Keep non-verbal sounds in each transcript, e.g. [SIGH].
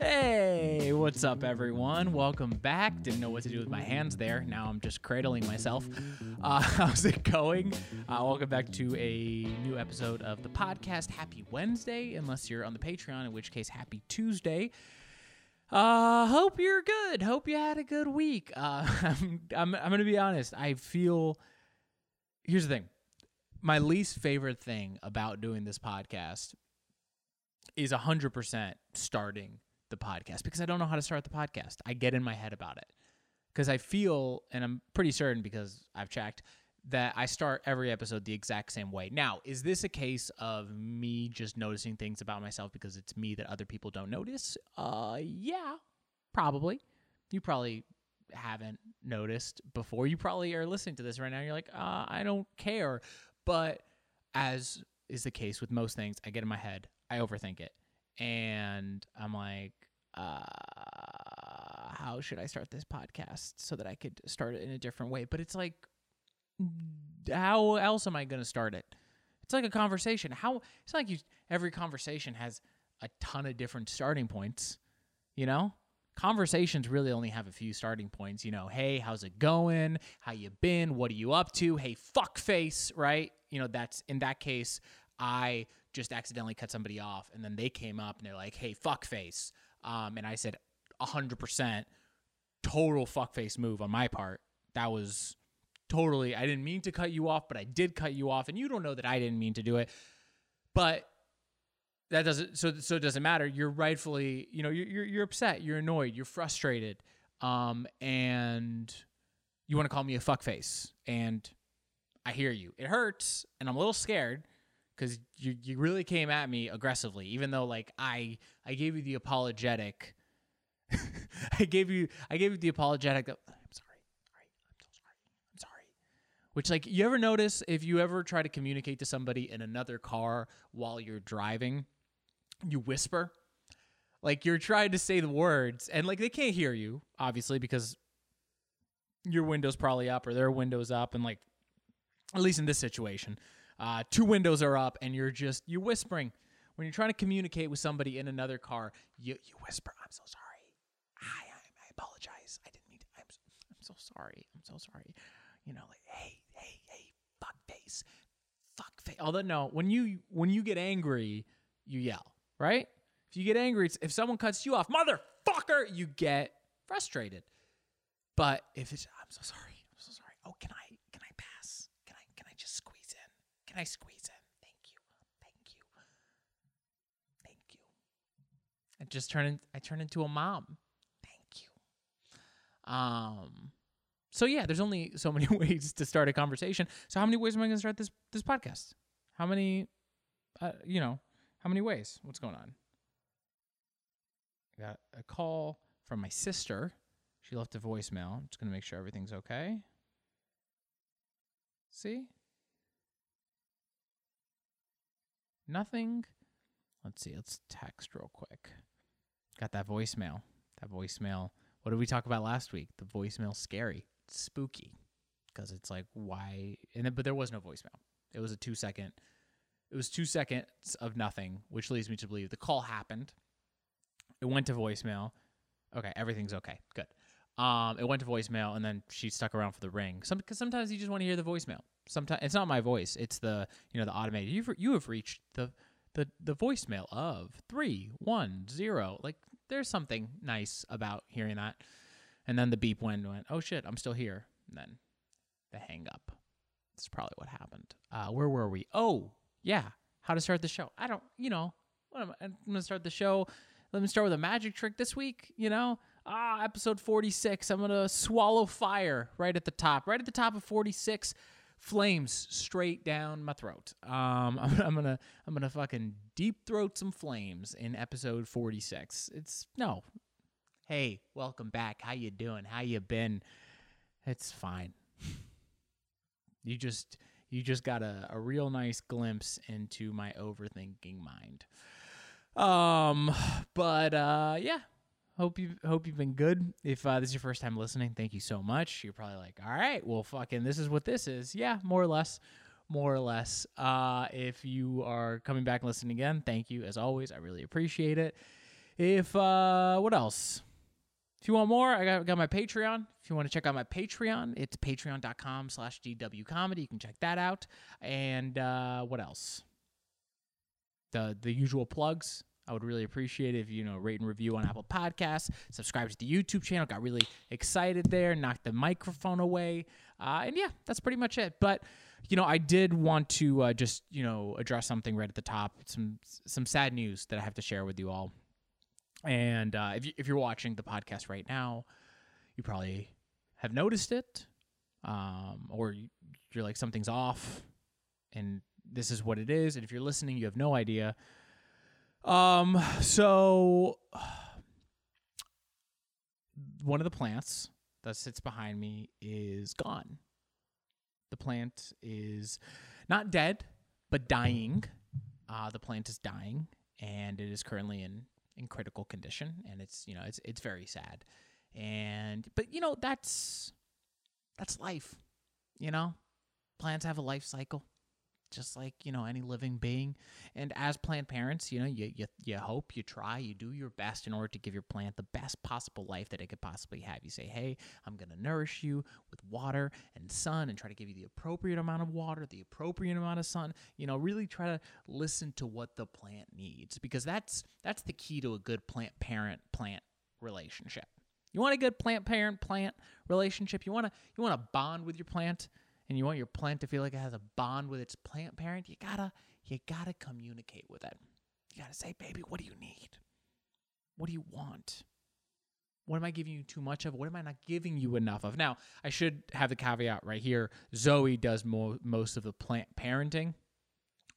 Hey, what's up, everyone? Welcome back. Didn't know what to do with my hands there. Now I'm just cradling myself. Uh, [LAUGHS] how's it going? Uh, welcome back to a new episode of the podcast. Happy Wednesday, unless you're on the Patreon, in which case, happy Tuesday. Uh, hope you're good. Hope you had a good week. Uh, [LAUGHS] I'm, I'm, I'm gonna be honest. I feel. Here's the thing. My least favorite thing about doing this podcast is 100% starting the podcast because I don't know how to start the podcast. I get in my head about it because I feel, and I'm pretty certain because I've checked, that I start every episode the exact same way. Now, is this a case of me just noticing things about myself because it's me that other people don't notice? Uh, yeah, probably. You probably haven't noticed before. You probably are listening to this right now. You're like, uh, I don't care. But as is the case with most things, I get in my head, I overthink it, and I'm like, uh, how should I start this podcast so that I could start it in a different way? But it's like, how else am I going to start it? It's like a conversation. How it's like you every conversation has a ton of different starting points, you know? Conversations really only have a few starting points, you know. Hey, how's it going? How you been? What are you up to? Hey, fuck face, right? You know, that's in that case, I just accidentally cut somebody off and then they came up and they're like, "Hey, fuck face." Um, and I said 100% total fuckface move on my part. That was totally I didn't mean to cut you off, but I did cut you off and you don't know that I didn't mean to do it. But that doesn't so so it doesn't matter. You're rightfully, you know, you're you're, you're upset, you're annoyed, you're frustrated. Um and you want to call me a fuckface and I hear you. It hurts and I'm a little scared because you you really came at me aggressively, even though like I I gave you the apologetic. [LAUGHS] I gave you I gave you the apologetic. I'm sorry, I'm so sorry, I'm sorry. Which like you ever notice if you ever try to communicate to somebody in another car while you're driving, you whisper. Like you're trying to say the words and like they can't hear you, obviously, because your window's probably up or their window's up and like at least in this situation uh, two windows are up and you're just you're whispering. When you're trying to communicate with somebody in another car you, you whisper i'm so sorry. I, I, I apologize. I didn't mean to I'm, so, I'm so sorry. I'm so sorry. You know like hey hey hey fuck face. Fuck face although no when you when you get angry you yell right? If you get angry if someone cuts you off motherfucker you get frustrated. But if it's i'm so sorry. I'm so sorry. Oh can i pass can i can i just squeeze in can I squeeze in? Thank you. Thank you. Thank you. I just turn in, I turn into a mom. Thank you. Um so yeah, there's only so many [LAUGHS] ways to start a conversation. So how many ways am I going to start this this podcast? How many uh, you know, how many ways? What's going on? I got a call from my sister. She left a voicemail. I'm just going to make sure everything's okay. See? Nothing. Let's see. Let's text real quick. Got that voicemail. That voicemail. What did we talk about last week? The voicemail scary. It's spooky because it's like why and then, but there was no voicemail. It was a 2 second it was 2 seconds of nothing, which leads me to believe the call happened. It went to voicemail. Okay, everything's okay. Good. Um, it went to voicemail and then she stuck around for the ring. Some because sometimes you just want to hear the voicemail sometimes it's not my voice it's the you know the automated you've you have reached the the the voicemail of three one zero like there's something nice about hearing that. And then the beep went went oh shit i'm still here. And then the hang up. That's probably what happened. Uh where were we? Oh yeah how to start the show. I don't you know I, i'm gonna start the show. Let me start with a magic trick this week you know? Ah episode 46 i'm gonna swallow fire right at the top right at the top of 46 flames straight down my throat. Um, [LAUGHS] I'm, gonna I'm gonna fucking deep throat some flames in episode 46. It's no, hey, welcome back. How you doing? How you been? It's fine. you just you just got a, a real nice glimpse into my overthinking mind. Um, [SIGHS] but uh, yeah, Hope you hope you've been good. If uh, this is your first time listening, thank you so much. You're probably like, all right, well, fucking, this is what this is. Yeah, more or less, more or less. Uh, if you are coming back and listening again, thank you as always. I really appreciate it. if uh, what else? If you want more, I got, got my Patreon. If you want to check out my Patreon, it's patreon.com slash DW comedy. You can check that out. And uh, what else? The the usual plugs. I would really appreciate it if you know rate and review on Apple Podcasts, subscribe to the YouTube channel. Got really excited there, knocked the microphone away, uh, and yeah, that's pretty much it. But you know, I did want to uh, just you know address something right at the top. Some some sad news that I have to share with you all. And uh, if you, if you're watching the podcast right now, you probably have noticed it, um, or you're like something's off, and this is what it is. And if you're listening, you have no idea. Um, so one of the plants that sits behind me is gone. The plant is not dead, but dying. Uh, the plant is dying, and it is currently in in critical condition, and it's you know it's it's very sad, and but you know that's that's life, you know, plants have a life cycle, just like you know any living being, and as plant parents, you know you you you hope, you try, you do your best in order to give your plant the best possible life that it could possibly have. You say, hey, I'm gonna nourish you with water and sun, and try to give you the appropriate amount of water, the appropriate amount of sun. You know, really try to listen to what the plant needs because that's that's the key to a good plant parent plant relationship. You want a good plant parent plant relationship. You want to you want to bond with your plant and you want your plant to feel like it has a bond with its plant parent. You got to you got to communicate with it. You got to say, "Baby, what do you need? What do you want?" What am I giving you too much of? What am I not giving you enough of? Now, I should have the caveat right here. Zoe does mo- most of the plant parenting.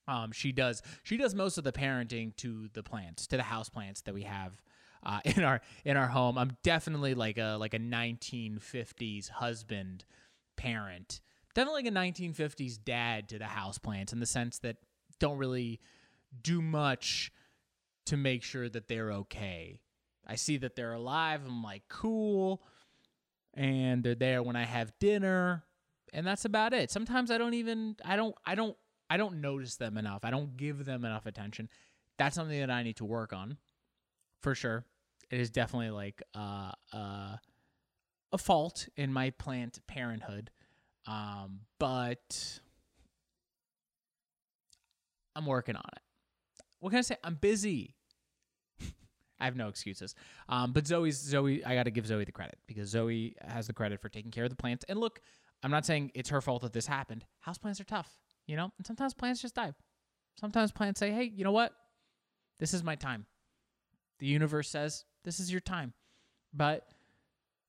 Um, she does she does most of the parenting to the plants, to the house plants that we have uh, [LAUGHS] in our in our home. I'm definitely like a like a 1950s husband parent, definitely like a 1950s dad to the house plants in the sense that don't really do much to make sure that they're okay. I see that they're alive. I'm like, cool. And they're there when I have dinner. And that's about it. Sometimes I don't even I don't I don't I don't notice them enough. I don't give them enough attention. That's something that I need to work on. For sure. It is definitely like uh uh a fault in my plant parenthood. Um, but I'm working on it. What can I say? I'm busy. [LAUGHS] I have no excuses. Um, but Zoe's Zoe, I got to give Zoe the credit because Zoe has the credit for taking care of the plants. And look, I'm not saying it's her fault that this happened. House plants are tough, you know. And sometimes plants just die. Sometimes plants say, "Hey, you know what? This is my time." The universe says, "This is your time." But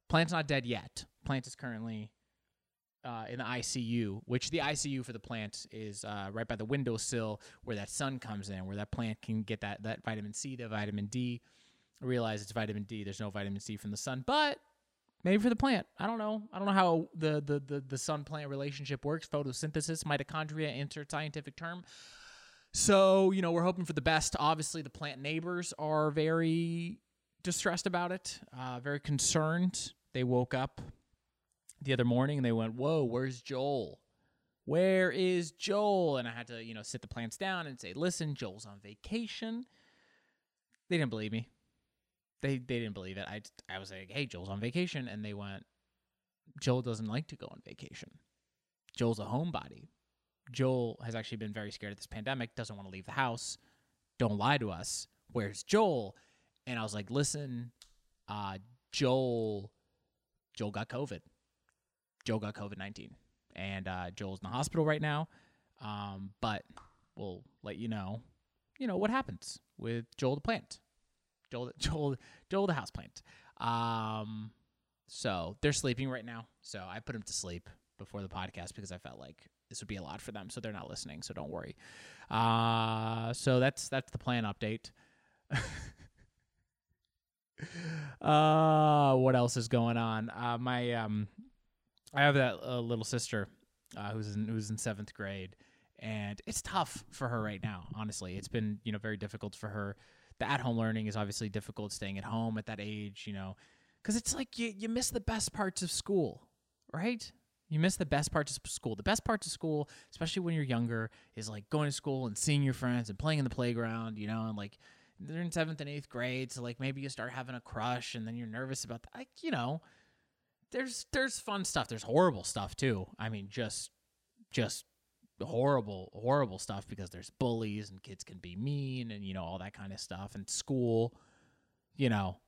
plant's not dead yet. Plant is currently uh, in the ICU, which the ICU for the plant is uh, right by the windowsill where that sun comes in, where that plant can get that, that vitamin C, the vitamin D. I realize it's vitamin D. There's no vitamin C from the sun, but maybe for the plant. I don't know. I don't know how the, the, the, the sun plant relationship works. Photosynthesis, mitochondria, insert scientific term. So, you know, we're hoping for the best. Obviously, the plant neighbors are very distressed about it, uh, very concerned. They woke up the other morning and they went, "Whoa, where's Joel? Where is Joel?" And I had to, you know, sit the plants down and say, "Listen, Joel's on vacation." They didn't believe me. They they didn't believe it. I I was like, "Hey, Joel's on vacation," and they went, "Joel doesn't like to go on vacation. Joel's a homebody. Joel has actually been very scared of this pandemic. Doesn't want to leave the house. Don't lie to us. Where's Joel?" And I was like, "Listen, uh, Joel." Joel got COVID. Joel got COVID 19. And uh, Joel's in the hospital right now. Um, but we'll let you know, you know, what happens with Joel the plant. Joel, [LAUGHS] Joel, Joel the house plant. Um, so they're sleeping right now. So I put them to sleep before the podcast because I felt like this would be a lot for them. So they're not listening. So don't worry. Uh, so that's that's the plan update. [LAUGHS] uh, what else is going on? Uh, my um, I have that uh, little sister uh, who's in who's in seventh grade, and it's tough for her right now. Honestly, it's been you know very difficult for her. The at home learning is obviously difficult. Staying at home at that age, you know, because it's like you you miss the best parts of school, right? You miss the best parts of school. The best parts of school, especially when you're younger, is like going to school and seeing your friends and playing in the playground, you know, and like they're in seventh and eighth grade, so like maybe you start having a crush, and then you're nervous about that. Like you know, there's there's fun stuff. There's horrible stuff too. I mean, just just horrible horrible stuff because there's bullies and kids can be mean and you know all that kind of stuff. And school you know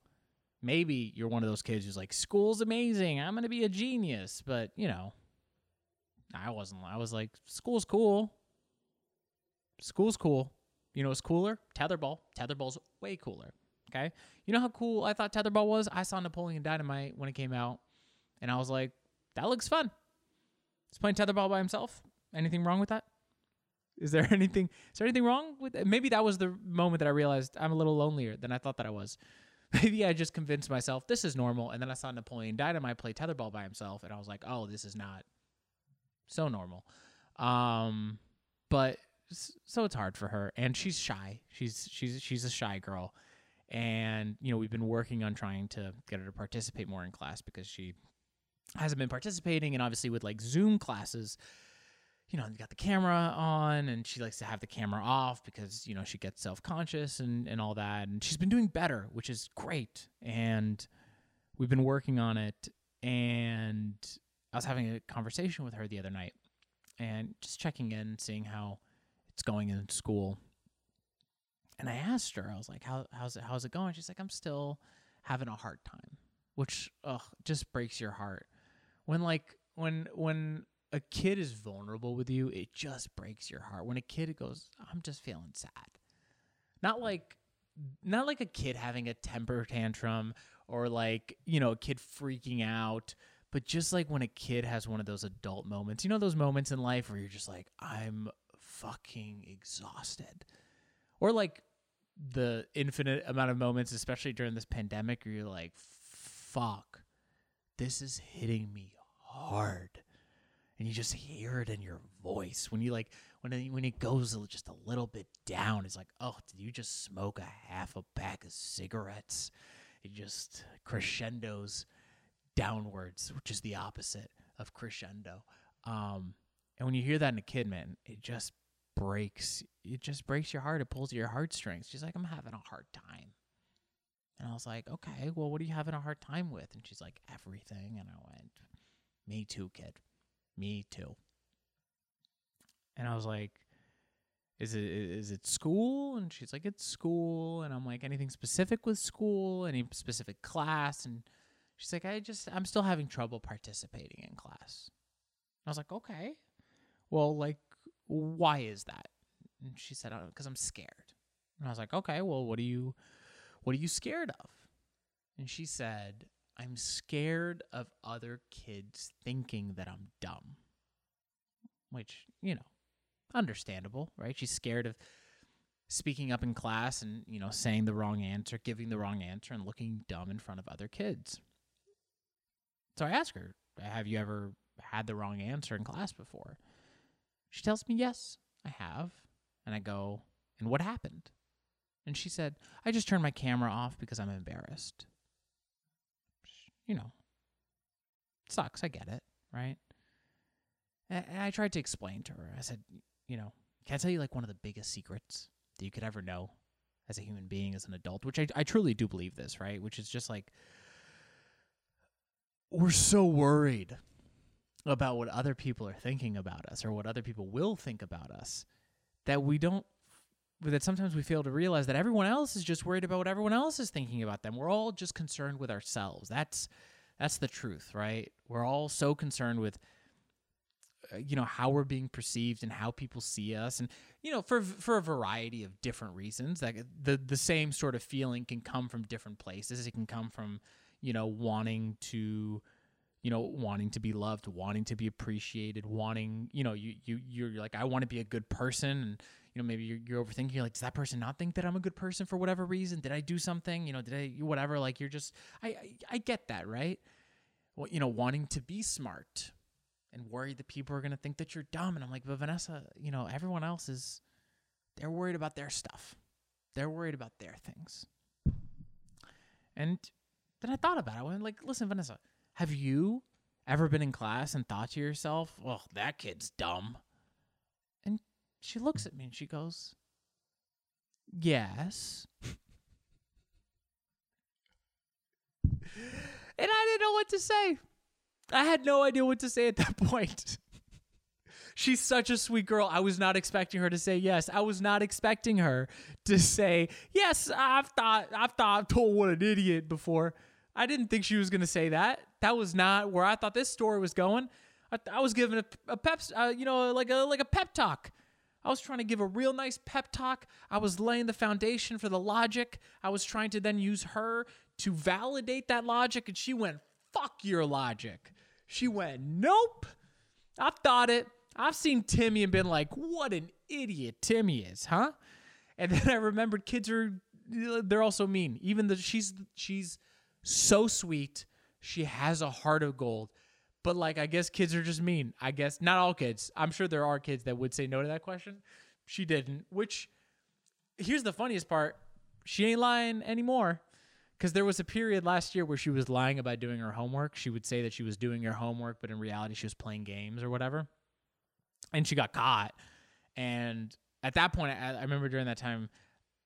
maybe you're one of those kids who's like school's amazing. I'm going to be a genius. But you know i wasn't i was like school's cool. School's cool. You know what's cooler? Tetherball. Tetherball's way cooler. Okay? You know how cool i thought tetherball was? I saw napoleon dynamite when it came out and i was like that looks fun he's playing tetherball by himself Anything wrong with that? Is there [LAUGHS] anything? Is there anything wrong with? It? Maybe that was the moment that I realized I'm a little lonelier than I thought that I was. [LAUGHS] Maybe I just convinced myself this is normal, and then I saw Napoleon Dynamite play tetherball by himself, and I was like, oh, this is not so normal. Um, but so it's hard for her, and she's shy. She's she's she's a shy girl, and you know we've been working on trying to get her to participate more in class because she hasn't been participating, and obviously with like Zoom classes you know, you got the camera on and she likes to have the camera off because, you know, she gets self conscious and, and all that. And she's been doing better, which is great. And we've been working on it. And I was having a conversation with her the other night and just checking in, seeing how it's going in school. And I asked her, I was like, how, how's it, how's it going? She's like, I'm still having a hard time, which, ugh, just breaks your heart. When like, when, when a kid is vulnerable with you, it just breaks your heart. When a kid goes, I'm just feeling sad. Not like not like a kid having a temper tantrum or like, you know, a kid freaking out, but just like when a kid has one of those adult moments. You know those moments in life where you're just like, I'm fucking exhausted. Or like the infinite amount of moments, especially during this pandemic, where you're like, fuck, this is hitting me hard and you just hear it in your voice when you like when it, when it goes just a little bit down. It's like, oh, did you just smoke a half a pack of cigarettes? It just crescendos downwards, which is the opposite of crescendo. Um, and when you hear that in a kid, man, it just breaks. It just breaks your heart. It pulls your heartstrings. She's like, I'm having a hard time. And I was like, okay, well, what are you having a hard time with? And she's like, everything. And I went, me too, kid me too. And I was like, is it is it school? And she's like, it's school. And I'm like, anything specific with school? Any specific class? And she's like, I just I'm still having trouble participating in class. I was like, okay. Well, like, why is that? And she said, because I'm scared. And I was like, okay. Well, what are you what are you scared of? And she said, I'm scared of other kids thinking that I'm dumb. Which, you know, understandable, right? She's scared of speaking up in class and, you know, saying the wrong answer, giving the wrong answer, and looking dumb in front of other kids. So I ask her, Have you ever had the wrong answer in class before? She tells me, Yes, I have. And I go, And what happened? And she said, I just turned my camera off because I'm embarrassed you know, sucks. I get it, right? And I tried to explain to her. I said, you know, can I tell you like one of the biggest secrets that you could ever know as a human being, as an adult, which I, I truly do believe this, right? Which is just like, we're so worried about what other people are thinking about us or what other people will think about us that we don't that sometimes we fail to realize that everyone else is just worried about what everyone else is thinking about them. We're all just concerned with ourselves. That's that's the truth, right? We're all so concerned with uh, you know how we're being perceived and how people see us and you know for for a variety of different reasons like the the same sort of feeling can come from different places it can come from you know wanting to you know wanting to be loved wanting to be appreciated wanting you know you you you're like I want to be a good person and you know maybe you're, you're overthinking you're like does that person not think that i'm a good person for whatever reason? Did i do something? You know did i whatever like you're just i i, I get that right? Well you know wanting to be smart and worried that people are going to think that you're dumb and i'm like but vanessa you know everyone else is they're worried about their stuff. They're worried about their things. And then i thought about it i went like listen vanessa have you ever been in class and thought to yourself well that kid's dumb she looks at me and she goes, Yes. and I didn't know what to say. I had no idea what to say at that [LAUGHS] point. She's such a sweet girl. I was not expecting her to say yes. I was not expecting her to say, "Yes, I've thought I've thought told what an idiot before." I didn't think she was going to say that. That was not where I thought this story was going. I, I was giving a, a pep, uh, you know, like a like a pep talk. I was trying to give a real nice pep talk. I was laying the foundation for the logic. I was trying to then use her to validate that logic, and she went, "Fuck your logic." She went, "Nope, I've thought it. I've seen Timmy and been like, what an idiot Timmy is, huh? And [LAUGHS] then I remembered kids are they're also mean. Even though she's she's so sweet, she has a heart of gold. But like I guess kids are just mean. I guess not all kids. I'm sure there are kids that would say no to that question. She didn't, which here's the funniest part. She ain't lying anymore. Because there was a period last year where she was lying about doing her homework. She would say that she was doing her homework, but in reality, she was playing games or whatever and she got caught. And at that point, I, I remember during that time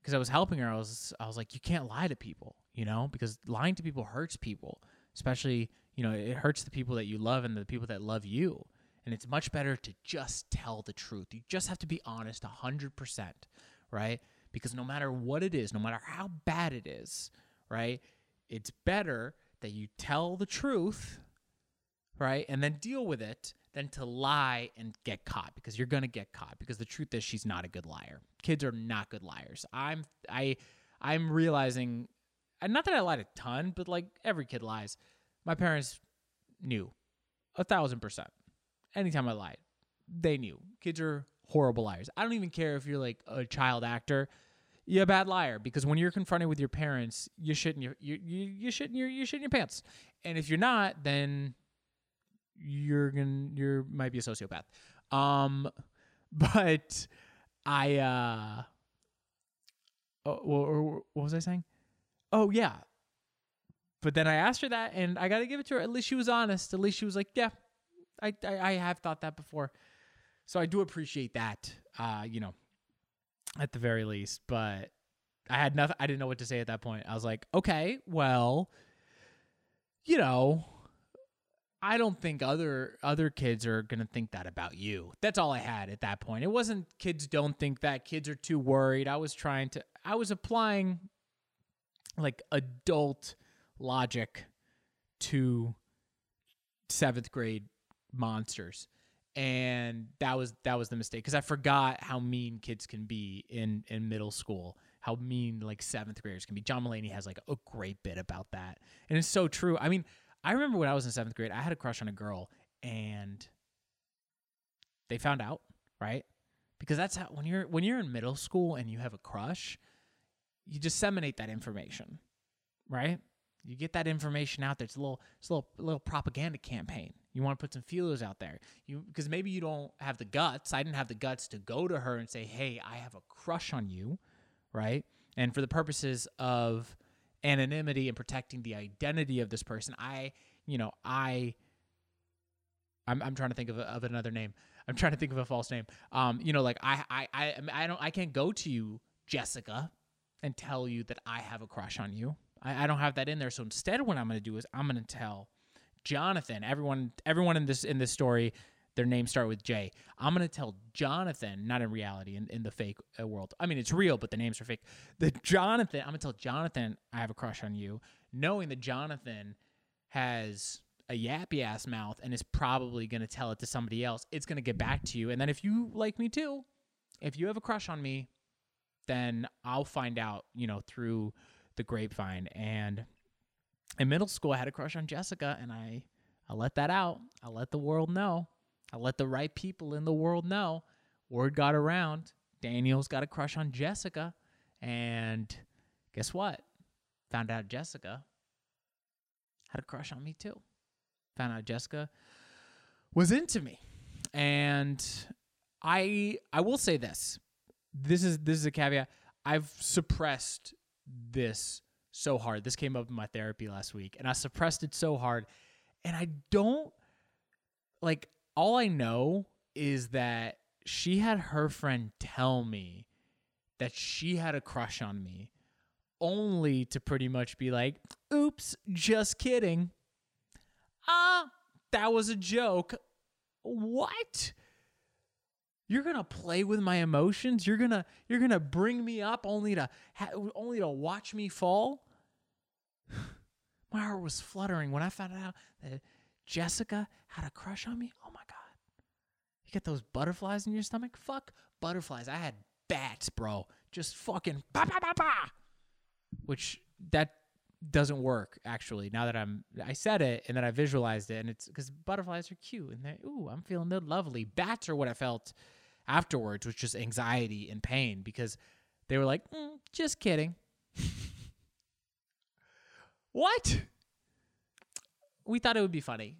because I was helping her, I was I was like, you can't lie to people, you know, because lying to people hurts people, especially you know it hurts the people that you love and the people that love you. And it's much better to just tell the truth. You just have to be honest hundred percent, right? Because no matter what it is, no matter how bad it is, right, it's better that you tell the truth, right, and then deal with it than to lie and get caught because you're going to get caught because the truth is she's not a good liar. Kids are not good liars. I'm I I'm realizing and not that I lied a ton, but like every kid lies. My parents knew a thousand percent. Anytime I lied, they knew. Kids are horrible liars. I don't even care if you're like a child actor. You're a bad liar because when you're confronted with your parents, you shit in your you you, you shit in your you shit in your pants. And if you're not, then you're gonna you're might be a sociopath. Um, [LAUGHS] but I uh, oh, what was I saying? Oh yeah. But then I asked her that, and I got to give it to her. At least she was honest. At least she was like, "Yeah, I, I, I have thought that before." So I do appreciate that. Uh, you know, at the very least. But I had nothing. I didn't know what to say at that point. I was like, "Okay, well, you know, I don't think other other kids are gonna think that about you. That's all I had at that point. It wasn't kids don't think that. Kids are too worried. I was trying to. I was applying like adult logic to seventh grade monsters, and that was that was the mistake because I forgot how mean kids can be in in middle school. How mean like seventh graders can be. John Mulaney has like a great bit about that, and it's so true. I mean I remember when I was in seventh grade, I had a crush on a girl, and they found out, right? Because that's how when you're when you're in middle school and you have a crush, you disseminate that information, right? You get that information out there. It's a little, it's a little, little propaganda campaign. You want to put some feelers out there, you because maybe you don't have the guts. I didn't have the guts to go to her and say, "Hey, I have a crush on you," right? And for the purposes of anonymity and protecting the identity of this person. I, you know, I, I'm, I'm trying to think of, a, of another name. I'm trying to think of a false name. Um, you know, like I, I, I, I don't, I can't go to you, Jessica, and tell you that I have a crush on you. I, I don't have that in there. So instead, what I'm going to do is I'm going to tell Jonathan, everyone, everyone in this in this story their names start with J. I'm going to tell Jonathan, not in reality, in, in the fake uh, world. I mean, it's real, but the names are fake. The Jonathan, I'm going to tell Jonathan I have a crush on you, knowing that Jonathan has a yappy ass mouth and is probably going to tell it to somebody else. It's going to get back to you. And then if you like me too, if you have a crush on me, then I'll find out, you know, through the grapevine. And in middle school, I had a crush on Jessica, and I, I let that out. I let the world know. I let the right people in the world know. Word got around. Daniel's got a crush on Jessica. And guess what? Found out Jessica had a crush on me too. Found out Jessica was into me. And I I will say this. This is this is a caveat. I've suppressed this so hard. This came up in my therapy last week and I suppressed it so hard and I don't like all I know is that she had her friend tell me that she had a crush on me, only to pretty much be like, oops, just kidding. Ah, that was a joke. What? You're gonna play with my emotions. You're gonna you're gonna bring me up only to ha- only to watch me fall. [SIGHS] my heart was fluttering when I found out that Jessica had a crush on me. Oh my god! You get those butterflies in your stomach? Fuck butterflies. I had bats, bro. Just fucking ba ba ba ba. Which that doesn't work actually. Now that I'm, I said it and then I visualized it, and it's because butterflies are cute and they're ooh, I'm feeling they're lovely. Bats are what I felt afterwards, was just anxiety and pain because they were like, mm, just kidding. [LAUGHS] what? We thought it would be funny.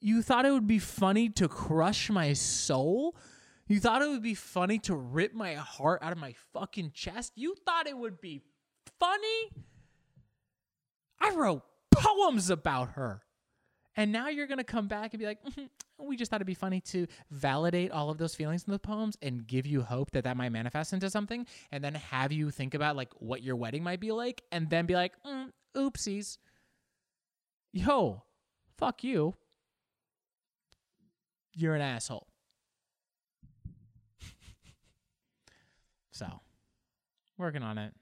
You thought it would be funny to crush my soul? You thought it would be funny to rip my heart out of my fucking chest? You thought it would be funny? I wrote poems about her. And now you're going to come back and be like, mm-hmm, we just thought it'd be funny to validate all of those feelings in the poems and give you hope that that might manifest into something. And then have you think about like what your wedding might be like and then be like, mm, oopsies. Yo, fuck you. You're an asshole. [LAUGHS] so, working on it.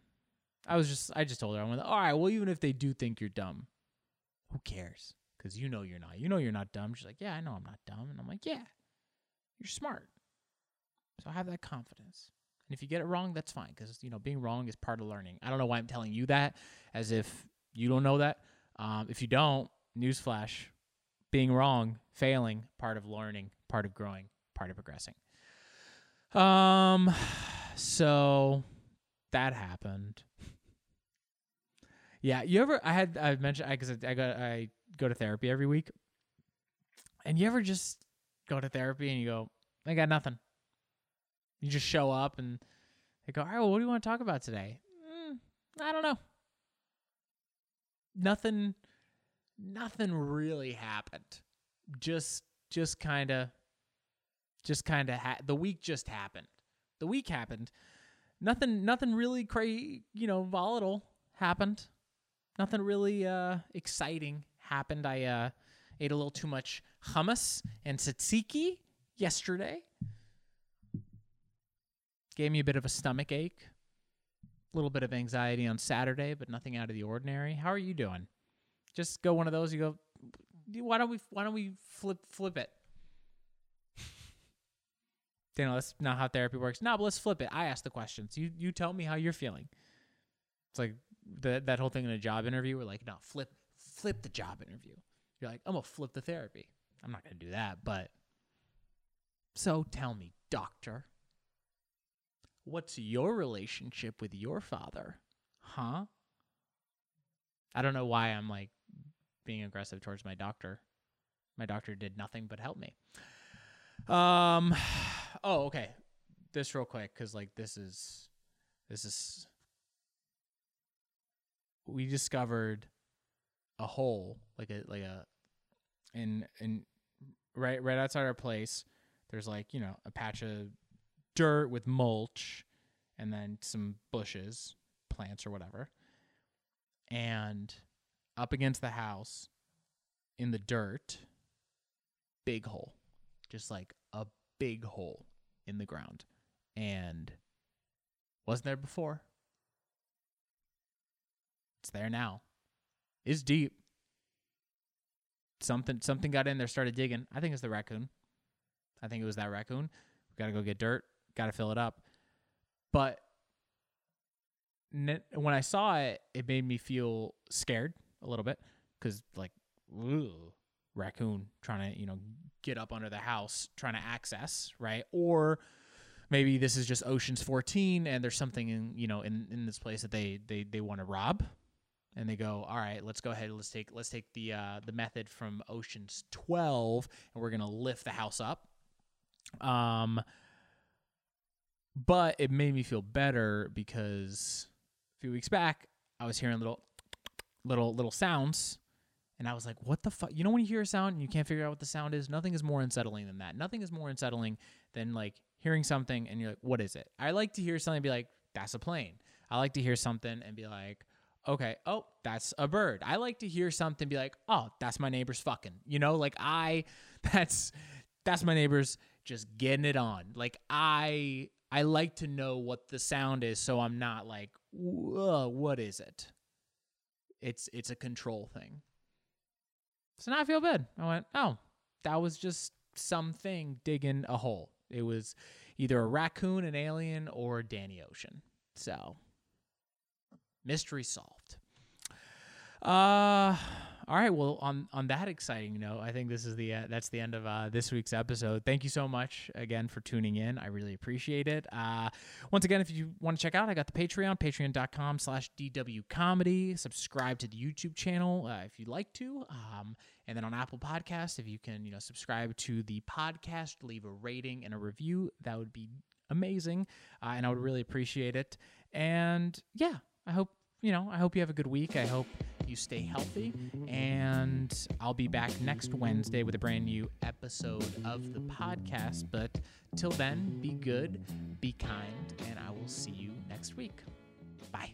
I was just, I just told her, I went, all right, well, even if they do think you're dumb, who cares? Because you know you're not. You know you're not dumb. She's like, yeah, I know I'm not dumb. And I'm like, yeah, you're smart. So have that confidence. And if you get it wrong, that's fine. Because, you know, being wrong is part of learning. I don't know why I'm telling you that as if you don't know that. Um, if you don't, newsflash, being wrong, failing, part of learning, part of growing, part of progressing. Um, so that happened. [LAUGHS] yeah, you ever? I had I mentioned I because I, I got I go to therapy every week, and you ever just go to therapy and you go, I got nothing. You just show up and they go, all right, well, what do you want to talk about today? Mm, I don't know. Nothing. Nothing really happened. Just just kind of just kind of ha- the week just happened. The week happened. Nothing nothing really crazy, you know, volatile happened. Nothing really uh exciting happened. I uh ate a little too much hummus and tzatziki yesterday. Gave me a bit of a stomach ache. A little bit of anxiety on Saturday, but nothing out of the ordinary. How are you doing? Just go one of those. You go. Why don't we? Why don't we flip flip it? [LAUGHS] Daniel, that's not how therapy works. No, but let's flip it. I ask the questions. You you tell me how you're feeling. It's like the, that whole thing in a job interview. We're like, no, flip flip the job interview. You're like, I'm gonna flip the therapy. I'm not gonna do that, but so tell me, doctor, what's your relationship with your father? Huh? I don't know why I'm like being aggressive towards my doctor. My doctor did nothing but help me. Um [SIGHS] oh, okay. This real quick cuz like this is this is we discovered a hole like a like a in in right right outside our place there's like you know a patch of dirt with mulch and then some bushes plants or whatever. And up against the house in the dirt big hole just like a big hole in the ground. And wasn't there before. It's there now it's deep something something got in there, started digging. I think it's the raccoon. I think it was that raccoon. We got to go get dirt. Got to fill it up. But when I saw it, it made me feel scared a little bit because like, ooh, raccoon trying to you know get up under the house, trying to access right, or maybe this is just Ocean's 14 and there's something in you know in in this place that they they they want to rob and they go, "All right, let's go ahead. Let's take let's take the uh, the method from Ocean's 12, and we're gonna lift the house up." Um, but it made me feel better because a few weeks back I was hearing little little little sounds, and I was like, "What the fuck?" You know when you hear a sound and you can't figure out what the sound is? Nothing is more unsettling than that. Nothing is more unsettling than like hearing something and you're like, "What is it?" I like to hear something be like, that's a plane. I like to hear something and be like, okay, oh, that's a bird. I like to hear something be like, oh, that's my neighbor's fucking. You know, like I [LAUGHS] that's that's my neighbor's just getting it on. Like I I like to know what the sound is so I'm not like, what is it? It's it's a control thing. So now I feel good. I went, oh, that was just something digging a hole. It was either a raccoon, an alien, or Danny Ocean. So mystery solved. Uh all right. Well, on on that exciting note, I think this is the uh, that's the end of uh, this week's episode. Thank you so much again for tuning in. I really appreciate it. Uh, once again, if you want to check out, I got the Patreon, patreon.com/slash DW Comedy. Subscribe to the YouTube channel uh, if you'd like to, um, and then on Apple Podcasts, if you can, you know, subscribe to the podcast, leave a rating and a review, that would be amazing, uh, and I would really appreciate it. And yeah, I hope you know, I hope you have a good week. I hope you stay healthy. And I'll be back next Wednesday with a brand new episode of the podcast. But till then, be good, be kind, and I will see you next week. Bye.